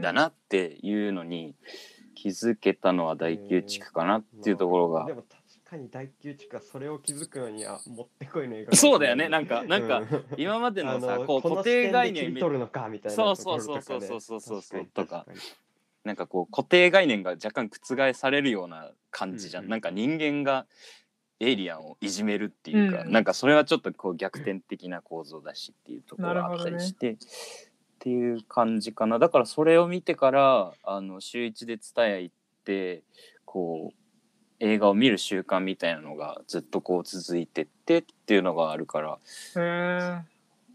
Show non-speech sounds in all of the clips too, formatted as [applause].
だなっていうのに気づけたのは大宮地区かなっていうところがでも確かに大宮地区はそれを気づくのにはもってこいの映画そうだよね。なんかなんかうん。今までのさこう固定概念みたいな。そうそうそうそうそうそうそう確とか。なんかこう固定概念が若干覆されるような感じじゃん、うんうんなんか人間がエイリアンをいじめるっていうか、うん。なんかそれはちょっとこう逆転的な構造だしっていうところがあったりして、っていう感じかな。だからそれを見てからあの週一で蔦屋行ってこう映画を見る習慣みたいなのがずっとこう続いてってっていうのがあるから。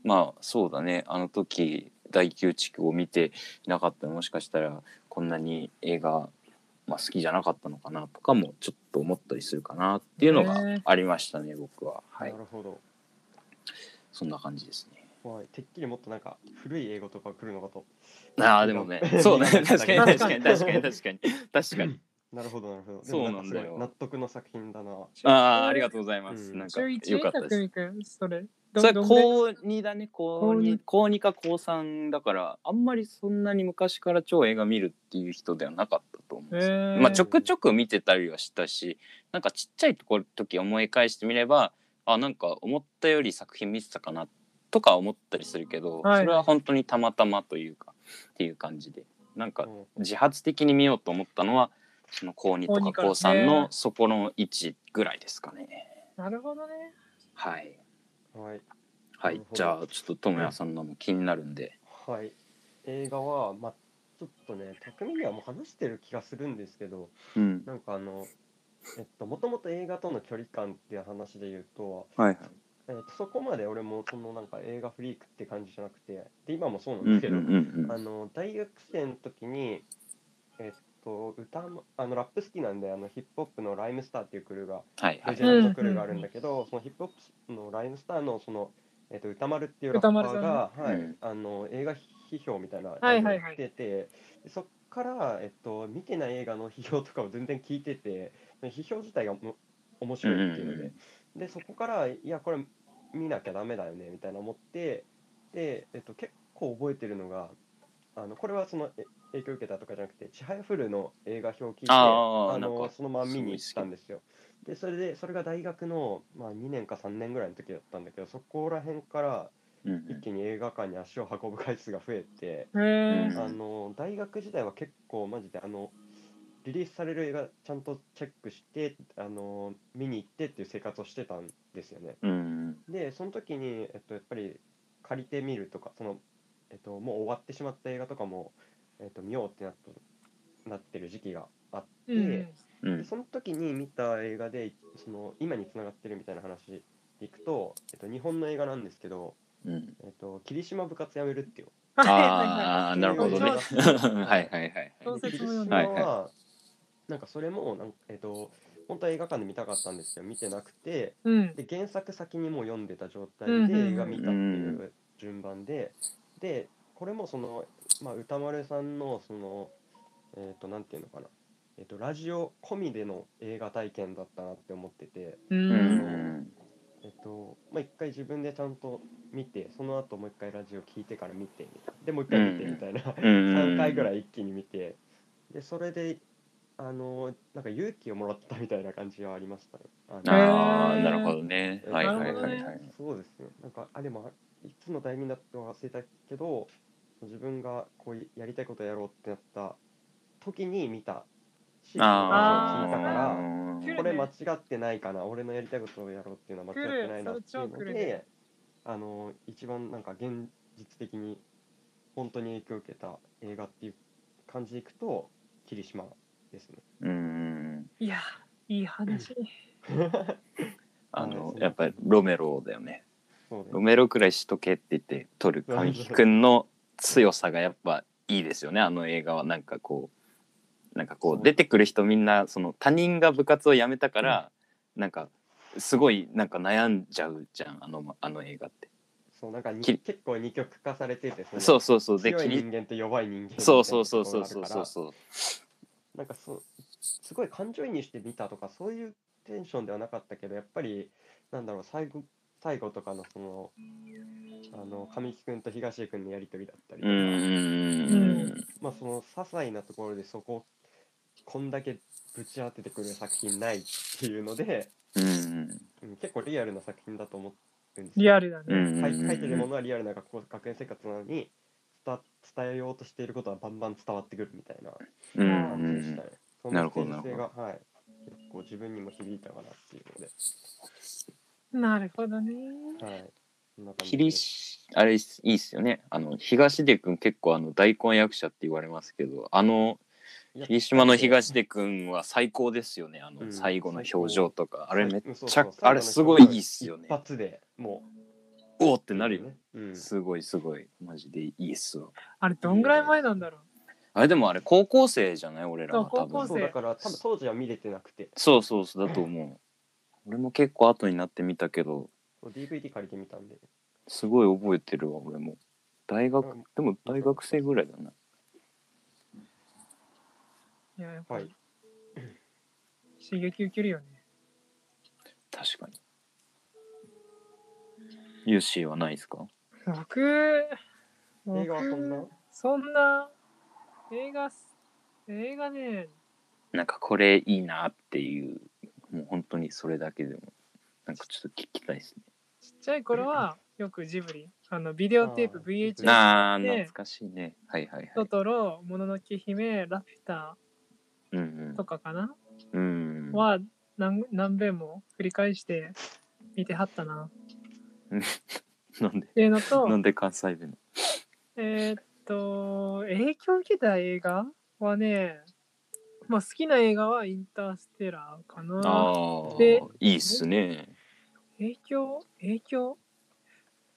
まあそうだね。あの時大宮地区を見ていなかった。らもしかしたらこんなに映画、まあ、好きじゃなかったのかなとかもちょっと思ったりするかなっていうのがありましたね僕は。はないるほど、そんな感じですねはい、てっきりもっとなんか古い英語とか来るのかと。ああでもね。そうね。確かに確かに確かに。確かに確かに。[laughs] なるほどなるほど。でそうもなんだよ。納得の作品だな。ああありがとうございます、うん。なんかよかったです。それ。それ高2だね。高高2二。高2か高3だからあんまりそんなに昔から超映画見るっていう人ではなかったと思うんですよ。へえまあちょくちょく見てたりはしたしなんかちっちゃいところ時思い返してみればあなんか思ったより作品見てたかなとか思ったりするけど、はい。それは本当にたまたまというかっていう感じで。なんかうん自発的に見ようと思ったのはその高2とか高3ね。のそこの位置ぐらいですかね。なるほどね。はい、はい。はい。じゃあちょっと智也さんのも気になるんで。はい。映画はまあちょっとね匠にはもう話してる気がするんですけどうん。なんかあのえっともともと映画との距離感っていう話で言うと、はいはいえっと、そこまで俺もそのなんか映画フリークって感じじゃなくてで今もそうなんうんだけど、うんうんあの大学生の時にえっと歌もあのラップ好きなんであのヒップホップのライムスターっていうクルーがはいはい。レジェンドのクルーがあるんだけど、そのヒップホップのライムスターのその、えっと歌丸っていうラッパーが、はい歌丸さん。ねあの映画批評みたいなはいはいはい。やってて、でそっから、えっと、見てない映画の批評とかを全然聞いてて批評自体がも面白いっていうので、うんうん。でそこからいやこれ見なきゃダメだよねみたいな思ってで、えっと、結構覚えてるのがあのこれはそのえ影響を受けたとかじゃなくて「ちはやふる」の映画表を聞いてあのかそのまま見に行ったんですよ。でそれでそれが大学の、まあ、2年か3年ぐらいの時だったんだけどそこら辺から一気に映画館に足を運ぶ回数が増えて、うんあの大学時代は結構マジであのリリースされる映画ちゃんとチェックしてあの見に行ってっていう生活をしてたんですよね。うんでその時に、えっと、やっぱり借りてみるとかその、えっと、もう終わってしまった映画とかも、えっと、見ようってなっとなってる時期があって、うん。うん。でその時に見た映画でその今につながってるみたいな話でいくと、えっと、日本の映画なんですけどうん「えっと、霧島部活やめる」っていう。ああなるほどね。はいはいはい霧島だはいはなんかそれもなんえっと本当は映画館で見たかったんですけど見てなくてうん。で原作先にもう読んでた状態で映画見たっていう順番ででこれもその、まあ、歌丸さんのそのえっ、となんていうのかな、えっとラジオ込みでの映画体験だったなって思っててううんんえっとまあ一回自分でちゃんと見てその後もう一回ラジオ聞いてから見てみたいな。でもう一回見てみたいな、うん [laughs] 3回ぐらい一気に見てでそれであのなんか勇気をもらったみたいな感じはありましたね。あのああなるほどね。えはいはいはいはい。そうですね。なんかあでもいつのタイミングだったか忘れたけど自分がこうやりたいことをやろうってなった時に見たしあ聞いたからこれ間違ってないかな俺のやりたいことをやろうっていうのは間違ってないなっていうのであの一番なんか現実的に本当に影響を受けた映画っていう感じでいくと霧島ですね。うん。いやいい話。[laughs] あのはいやっぱりロメロだよね。そうねロメロくらいしとけって言って撮る神木くんの強さがやっぱいいですよね。あの映画はなんかこうなんかこそうう出てくる人みんなその他人が部活を辞めたから、なんかすごいなんか悩んじゃうじゃんあのあの映画って。そうなんかにき結構二極化されててのそうそうそう。で強い切り。人間と弱い人間みたいなそうそうそうそうそうそうそうなんかそうすごい感情移入して見たとかそういうテンションではなかったけどやっぱりなんだろう最後最後とかのそのあの神木君と東出君のやり取りだったりとか、うんまあその些細なところでそここんだけぶち当ててくる作品ないっていうので、うんうん、結構リアルな作品だと思うんですよ。リアルだね。書いてるものはリアルな学校学園生活なのに伝伝えようとしていることはバンバン伝わってくるみたいなうんう感じでしんたね。そなるほどなるほージ性が、はい、結構自分にも響いたかなっていうので、なるほどね。はい。そんな感じキでリシあれいいっすよね。あの東出君結構あの大根役者って言われますけどあの霧島の東出君は最高ですよね。あのうん。最後の表情とか。あれめっちゃあれすごいいいっすよね。一発でもおおっうてなるよね。うん、すごいすごいマジでいいっすわあれ、どんぐらい前なんだろう？あれでもあれ高校生じゃない？俺らは多分そうだから多分当時は見れてなくてそうそうそうだと思う俺も結構後になってみたけど DVD 借りてみたんですごい覚えてるわ俺も大学うんでも大学生ぐらいだな。いや、やっぱはいり。[laughs] 刺激受けるよね。確かに。ユーシーはないですか？僕、映僕画はそんなそんな映画す、映画ね、なんかこれいいなっていう、もう本当にそれだけでも、なんかちょっと聞きたいですね。ちっちゃい頃はよくジブリ、あのビデオテープ VHS あ懐かしいね。はいはいはい。トトロ、もののけ姫、ラピュタうんとかかな、うん。うん。は何何遍も繰り返して見てはったな。[laughs] なんでっていうのと、なんで関西弁 [laughs] えーっと、影響を受けた映画はね、まあ好きな映画はインターステラーかな。ああで、いいっすね。影響？影響？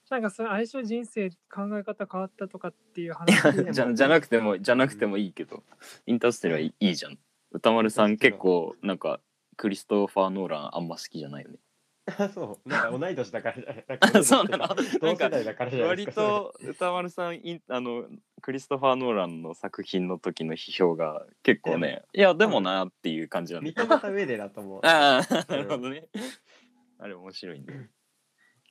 なんかそれ相性人生考え方変わったとかっていう話で [laughs] じゃじゃなくても、じゃなくてもいいけど、インターステラーいいいいじゃん。歌丸さん結構、なんか、クリストファー・ノーランあんま好きじゃないよね。あ [laughs] そう。なんか [laughs] 同い年だからじゃない。そうなの。同世代だからじゃない割ですか。と歌丸さんインあのクリストファー・ノーランの作品の時の批評が結構ねいやでもなっていう感じなんで。それ認めた上でだと思うああ [laughs] なるほどね。あれ面白いね。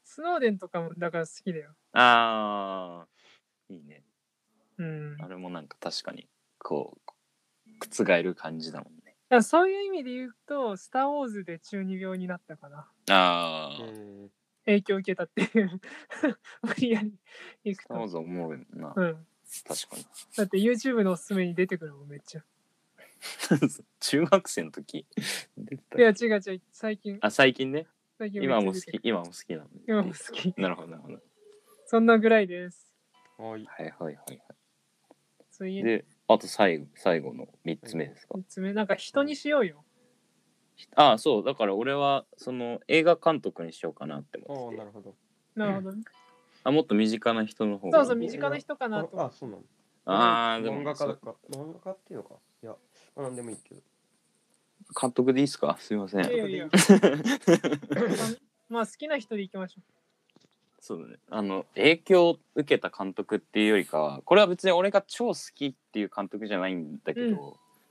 スノーデンとかもだから好きだよ。ああいいね。うん。あれもなんか確かにこう覆る感じだもんねだからそういう意味で言うと、スター・ウォーズで中二病になったかな。ああうん影響を受けたっていう。[laughs] 無理やり行くと。スター・ウォーズおもろいなうん。確かにだって YouTube のおすすめに出てくるもん、めっちゃ。[laughs] 中学生の時？出てたいや、違う違う、最近。あ最近ね最近今も好めっちゃ出てくるき今も好きなの今も好き。なるほどなるほどそんなぐらいです。はいはいはいはいはい次、で、あと最後、最後の3つ目ですか？3つ目。なんか人にしようよ。ああ、そう、だから俺は、その映画監督にしようかなってあ思ってなるほどなるほどね。あ、もっと身近な人の方が。そうそう、身近な人かなと。ああそうなのああ、でも漫画家だか漫画家っていうのかいやまあなんでもいいけど監督でいいですか？すいません。いやいや [laughs] まあ好きな人でいきましょそうだね。あの、影響を受けた監督っていうよりかは、これは別に俺が超好きっていう監督じゃないんだけど、うん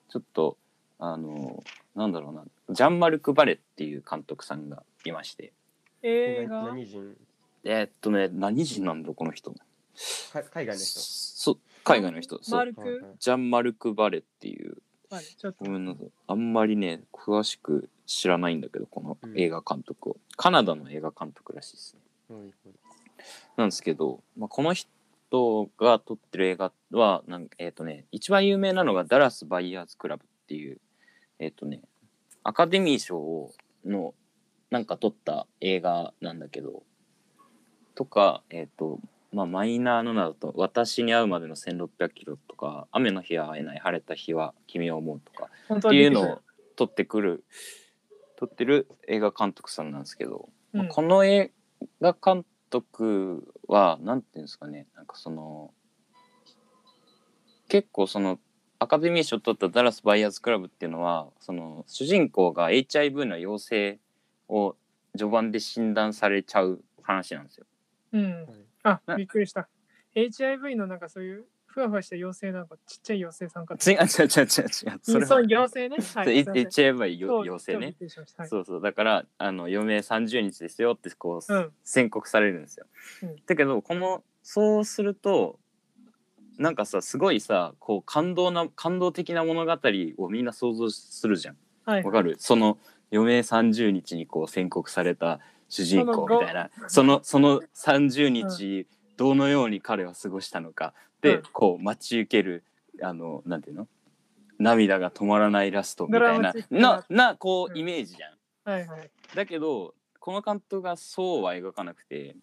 ちょっと、あの、なんだろうな、ジャンマルク・バレっていう監督さんがいまして、う。映な画何人？えーっとね、何人なんだ、この人。か海外の人？そう、海外の人。そうジャンマルク・バレっていう、はい、ちょっとごめんなさい。あんまりね、詳しく知らないんだけど、このうん映画監督を。カナダの映画監督らしいですね。はいはいなんですけど、まあ、この人が撮ってる映画は、なんかえっ、とね、一番有名なのがダラス・バイヤーズ・クラブっていう、えっ、とね、アカデミー賞をのなんか撮った映画なんだけど、とか、えっ、と、まあ、マイナーの名だと、私に会うまでの1600キロとか、雨の日は会えない、晴れた日は君を思うとか、っていうのはを撮ってくる撮ってる映画監督さんなんですけど、うん。まあこの映画監督はなんていうんですかねなんかその結構そのアカデミー賞を取った「ダラス・バイヤーズ・クラブ」っていうのはその主人公が HIV の陽性を序盤で診断されちゃう話なんですよ。うんはい。あな、びっくりした。HIV のなんかそういうふわふわした妖精なんかちっちゃい妖精さんか違う違う違う違う違う。それそうは妖精ね。はい。すいません。HIV そう陽性ね。ちょっとびっくりしました。はい。そうそう。だからあの余命30日ですよってこう、うん。宣告されるんですよ。うん。だけどこのそうするとなんかさすごいさこう感動な感動的な物語をみんな想像するじゃん。はい。わかる？その余命30日にこう宣告された主人公みたいな。そのその30日どのように彼は過ごしたのかで、うん。こう待ち受けるあのなんていうの？涙が止まらないラストみたいな。な。ななこううん。イメージじゃん。はいはい。だけどこの監督がそうは描かなくて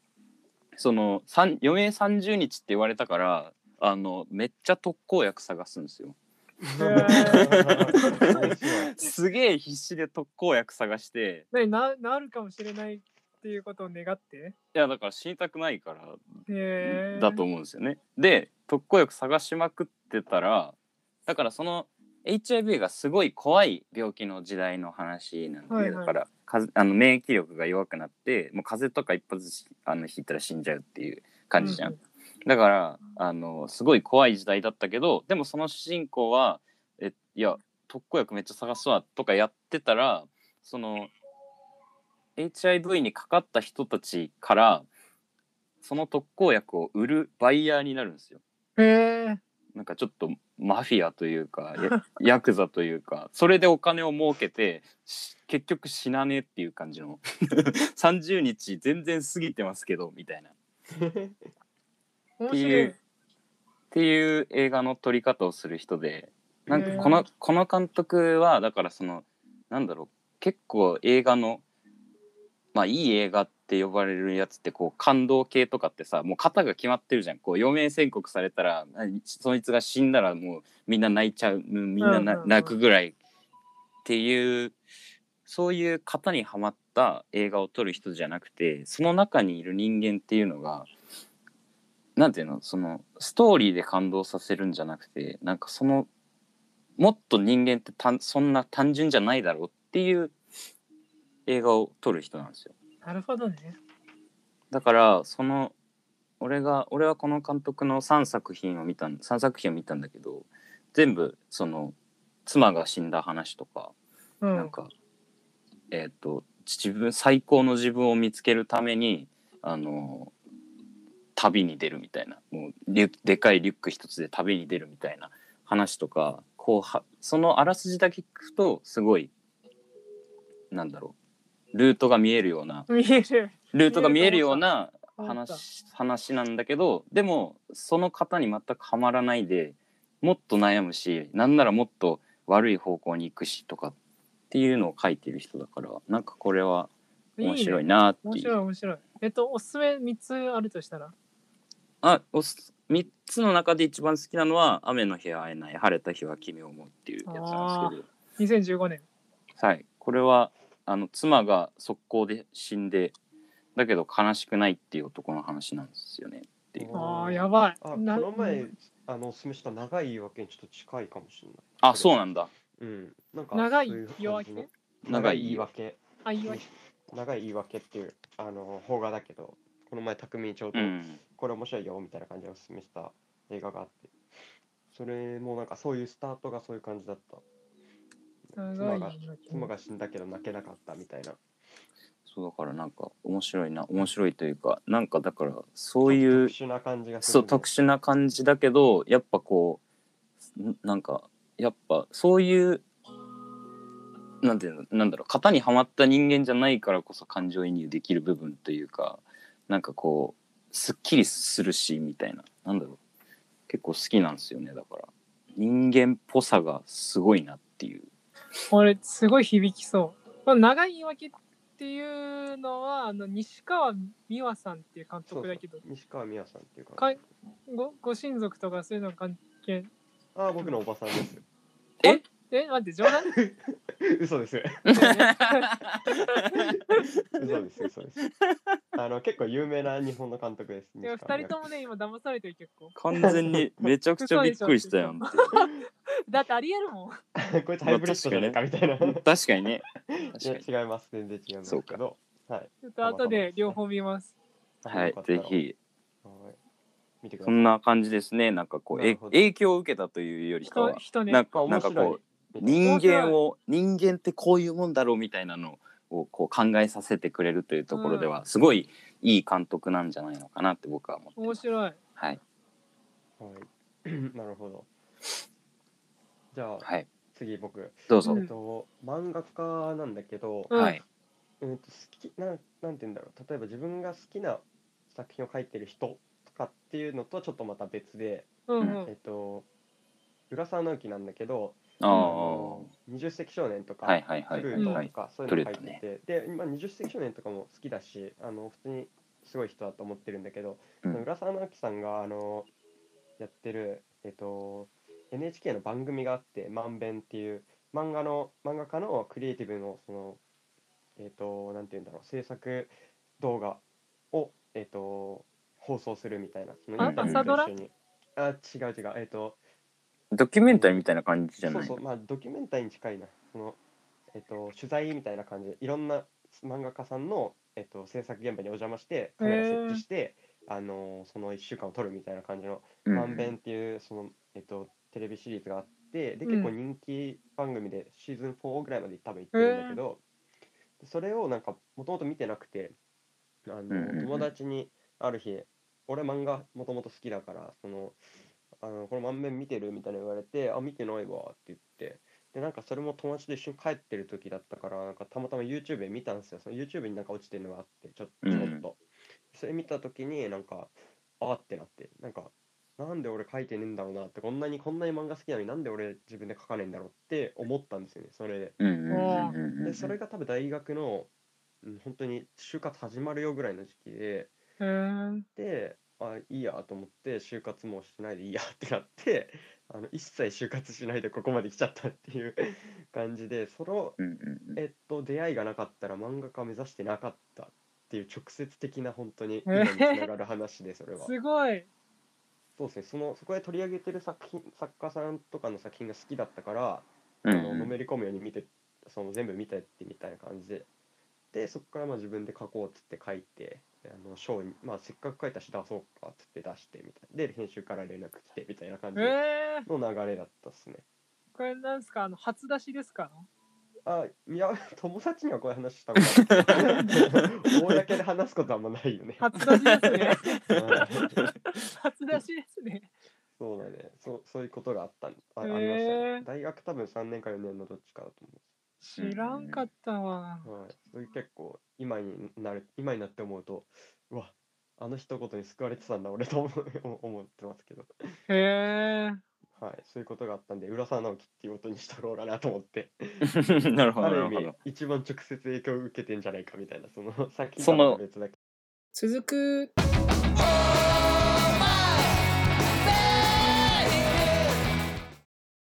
その三余命30日って言われたからあのめっちゃ特効薬探すんですよ。[laughs] すげえ必死で特効薬探して。何ななるかもしれないっていうことを願って？いやだから死にたくないからだと思うんですよね。で特効薬探しまくってたらだからその HIV がすごい怖い病気の時代の話なんで、はいはいだからかぜあの免疫力が弱くなってもう風邪とか一発しあのひいたら死んじゃうっていう感じじゃん。うんだからあのすごい怖い時代だったけどでもその主人公は「えいや特効薬めっちゃ探すわ」とかやってたらその HIV にかかった人たちからその特効薬を売るバイヤーになるんですよ。へえなんかちょっとマフィアというか [laughs] やヤクザというかそれでお金を儲けてし結局死なねえっていう感じの。[laughs] 30日全然過ぎてますけどみたいな。っ面ていうていう映画の撮り方をする人でなんかこのこの監督はだからそのなんだろう結構映画のまあいい映画って呼ばれるやつってこう感動系とかってさもう型が決まってるじゃん。こう余命宣告されたらあそいつが死んだらもうみんな泣いちゃううんみんな泣くぐらいっていうそういう型にはまった映画を撮る人じゃなくてその中にいる人間っていうのがなんていうのそのストーリーで感動させるんじゃなくてなんかそのもっと人間ってたんそんな単純じゃないだろうっていう映画を撮る人なんですよ。なるほどね。だからその俺が俺はこの監督の3作品を見たん3作品を見たんだけど全部その妻が死んだ話とか、うん。なんかえっ、と自分最高の自分を見つけるためにあの旅に出るみたいな。もうリュでかいリュック一つで旅に出るみたいな話とかこうはそのあらすじだけ聞くとすごいなんだろうルートが見えるような。見える。ルートが見えるような話話なんだけどでもその方に全くはまらないでもっと悩むしなんならもっと悪い方向に行くしとかっていうのを書いてる人だからなんかこれは面白いねなって面いう。白い面白い。えっとおすすめ3つあるとしたら？あおす3つの中で一番好きなのは「雨の日は会えない晴れた日は君を思う」っていうやつなんですけど。2015年。はい、これはあの妻が速攻で死んでだけど悲しくないっていう男の話なんですよねっていう。あーやばい。あこなの前あのおすすめした長い言い訳にちょっと近いかもしれない。あそうなん。だ。うんなんか長いそうう感じ夜明のけ長い言い訳。あ言い訳。長い言い訳っていうあの邦画だけどこの前匠にちょうどうん、これ面白いよみたいな感じでおすすめした映画があって。それもなんかそういうスタートがそういう感じだった長い妻が妻が死んだけど泣けなかったみたいな。そうだからなんか面白いな面白いというかなんかだからそういう特殊な感じがするそう特殊な感じだけどやっぱこうんなんかやっぱそういうなんていうのなんだろう型にはまった人間じゃないからこそ感情移入できる部分というかなんかこうすっきりするしみたいななんだろう。結構好きなんですよねだから。人間っぽさがすごいなっていう俺すごい響きそう。この長い言い訳っていうのはあの西川美和さんっていう監そうそう。督だけど西川美和さんっていうかかごご親族とかそういうの関係？ああ僕のおばさんですえ待って冗談？[laughs] [laughs] 嘘です。嘘です嘘です。あの結構有名な日本の監督です。いや二人ともね今騙されてる結構。完全にめちゃくちゃびっくりしたよ。ってだってありえるもん。[laughs] こいつハイブリッドじゃないかみたいな。確かにね。い確かに。や違います。全然違いますけど。はい。ちょっと後で両方見ます。はい。ぜ。ひ。はい。見てください。そんな感じですね。なんかこうえ影響を受けたというよりかは。人人ね。なんかまあなんかこう面人間を人間ってこういうもんだろうみたいなのをこう考えさせてくれるというところではすごいいい監督なんじゃないのかなって僕は思ってます。面白いはい。はい。[clears throat] なるほど。じゃあ、はい次僕。どうぞ、うんえっと、漫画家なんだけど、うんはいうんと好きなんなんて言うんだろう例えば自分が好きな作品を書いてる人とかっていうのとちょっとまた別で、うんえっと浦沢直樹なんだけどあああの20世紀少年とか、はいはいはい。トルうんートとかそういうの書いてて、で今20世紀少年とかも好きだしあの普通にすごい人だと思ってるんだけど、うん。浦沢直樹さんがあのやってる、えっと、NHK の番組があって「まんべん」っていう漫画の漫画家のクリエイティブのそのえっとなんて言うんだろう制作動画を、えっと、放送するみたいなそのあインタビューと一緒に。あ違う違う。えっとドキュメンタリーみたいな感じじゃないそうそうまあドキュメンタリーに近いな。その、えっと、取材みたいな感じでいろんな漫画家さんの、えっと、制作現場にお邪魔してカメラ設置して、あのその1週間を撮るみたいな感じの「うんまんべん」っていうその、えっと、テレビシリーズがあってでうん。結構人気番組でシーズン4ぐらいまで多分行ってるんだけど、それをなんかもともと見てなくてあの、友達にある日俺漫画もともと好きだからそのあのこの満面見てるみたいな言われてあ見てないわって言ってでなんかそれも友達と一緒に帰ってる時だったからなんかたまたま YouTube で見たんですよ。その YouTube になんか落ちてるのがあってちょちょっと、それ見た時になんかあーってなってなんかなんで俺書いてねえんだろうなってこんなにこんなに漫画好きなのになんで俺自分で書かねえんだろうって思ったんですよね。それで。でそれが多分大学の、うん、本当に就活始まるよぐらいの時期で。であいいやと思って就活もしないでいいやってなってあの一切就活しないでここまで来ちゃったっていう感じでそのうんうんうん。えっと出会いがなかったら漫画家目指してなかったっていう直接的な本当にえー今につながる話でそれは。[laughs] すごい。そうですねそのそこで取り上げてる作品作家さんとかの作品が好きだったからうんあののめり込むように見てその全部見てってみたいな感じででそこからまあ自分で書こうっつって書いてであの賞に、まあ、せっかく書いたし出そうかっつって出してみたいなで編集から連絡来てみたいな感じえー、の流れだったっすね。これなんですか？あの初出しですか？あいや友達にはこういう話したことある [laughs] 公で話すことはあんまないよね。初出しですね。うん初出しですね。そうだねそうそういうことがあったんあ,、あへりました。大学多分3年か4年のどっちかだと思知らんかったわ。う。はい、そういう結構今になる今になって思うとうわあの一言に救われてたんだ俺と思う思ってますけど、へえ。はい、そういうことがあったんで浦沢直樹っていうことにしとこうかなと思って [laughs] なるほある意味どなるほど一番直接影響を受けてんじゃないかみたいなその先その別だけ続く。